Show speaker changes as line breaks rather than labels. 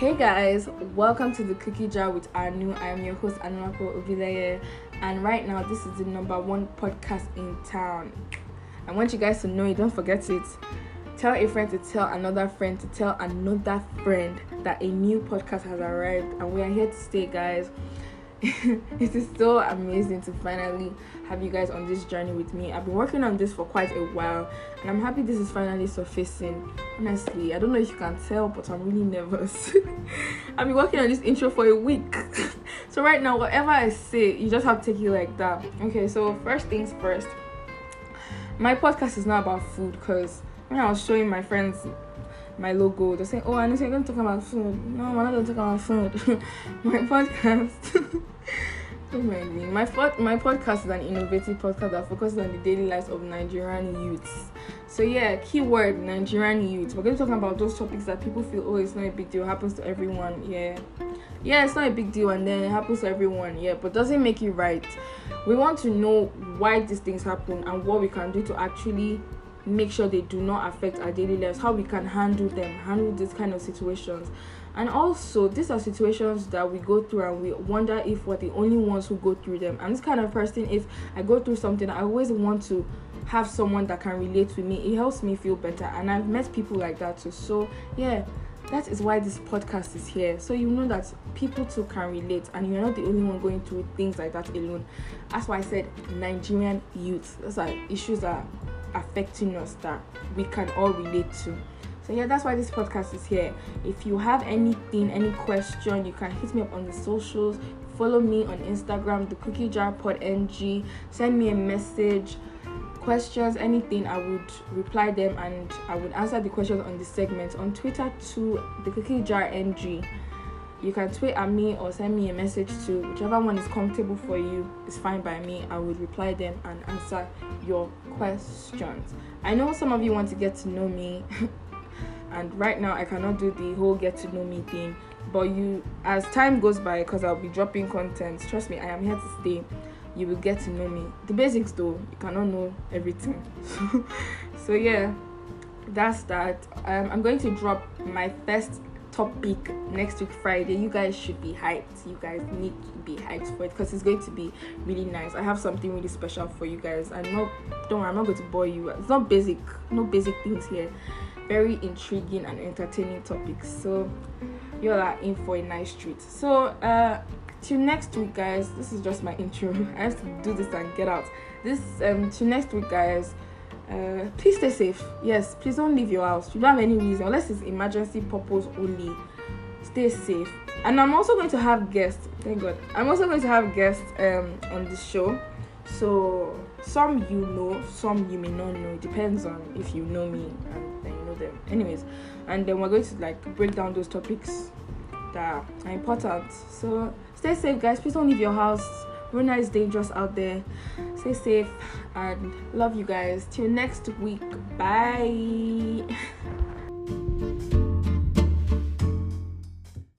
Hey guys, welcome to the Cookie Jar with Anu. I am your host Anuapo Obileye, and right now this is the number one podcast in town. I want you guys to know it. Don't forget it. Tell a friend to tell another friend to tell another friend that a new podcast has arrived, and we are here to stay, guys. it is so amazing to finally have you guys on this journey with me. I've been working on this for quite a while, and I'm happy this is finally surfacing. Honestly, I don't know if you can tell, but I'm really nervous. I've been working on this intro for a week. so, right now, whatever I say, you just have to take it like that. Okay, so first things first, my podcast is not about food because when I was showing my friends my logo. They're saying, "Oh, know you're going to talk about food." No, we're not going to talk about food. my podcast. My my podcast is an innovative podcast that focuses on the daily lives of Nigerian youths. So yeah, keyword Nigerian youths. We're going to talk about those topics that people feel, oh, it's not a big deal. It happens to everyone. Yeah, yeah, it's not a big deal, and then it happens to everyone. Yeah, but doesn't make it right. We want to know why these things happen and what we can do to actually make sure they do not affect our daily lives, how we can handle them, handle these kind of situations. And also, these are situations that we go through and we wonder if we're the only ones who go through them. And this kind of person, if I go through something, I always want to have someone that can relate with me. It helps me feel better. And I've met people like that too. So, yeah, that is why this podcast is here. So you know that people too can relate and you're not the only one going through things like that alone. That's why I said Nigerian youth. Those are issues that affecting us that we can all relate to. So yeah, that's why this podcast is here. If you have anything, any question, you can hit me up on the socials. Follow me on Instagram, the Cookie Jar Pod NG. Send me a message, questions, anything. I would reply them and I would answer the questions on the segment. On Twitter to the Cookie Jar NG you can tweet at me or send me a message to whichever one is comfortable for you It's fine by me i would reply them and answer your questions i know some of you want to get to know me and right now i cannot do the whole get to know me thing. But you as time goes by because i'll be dropping content trust me i am here to stay. You will get to know me. The basics though you cannot know everything. So yeah that's that. Um, i'm going to drop my first topic next week Friday. You guys should be hyped. You guys need to be hyped for it because it's going to be really nice. I have something really special for you guys. I'm not don't worry, I'm not going to bore you. It's not basic, no basic things here. Very intriguing and entertaining topics. So you all are in for a nice treat. So uh till next week guys. This is just my intro. I have to do this and get out. This um till next week guys. Uh, please stay safe. Yes, please don't leave your house. You don't have any reason, unless it's emergency purpose only. Stay safe. And I'm also going to have guests. Thank God. I'm also going to have guests um, on this show. So some you know, some you may not know. It depends on if you know me and then you know them. Anyways, and then we're going to like break down those topics that are important. So stay safe, guys. Please don't leave your house Rona is dangerous out there. Stay safe and love you guys. Till next week. Bye.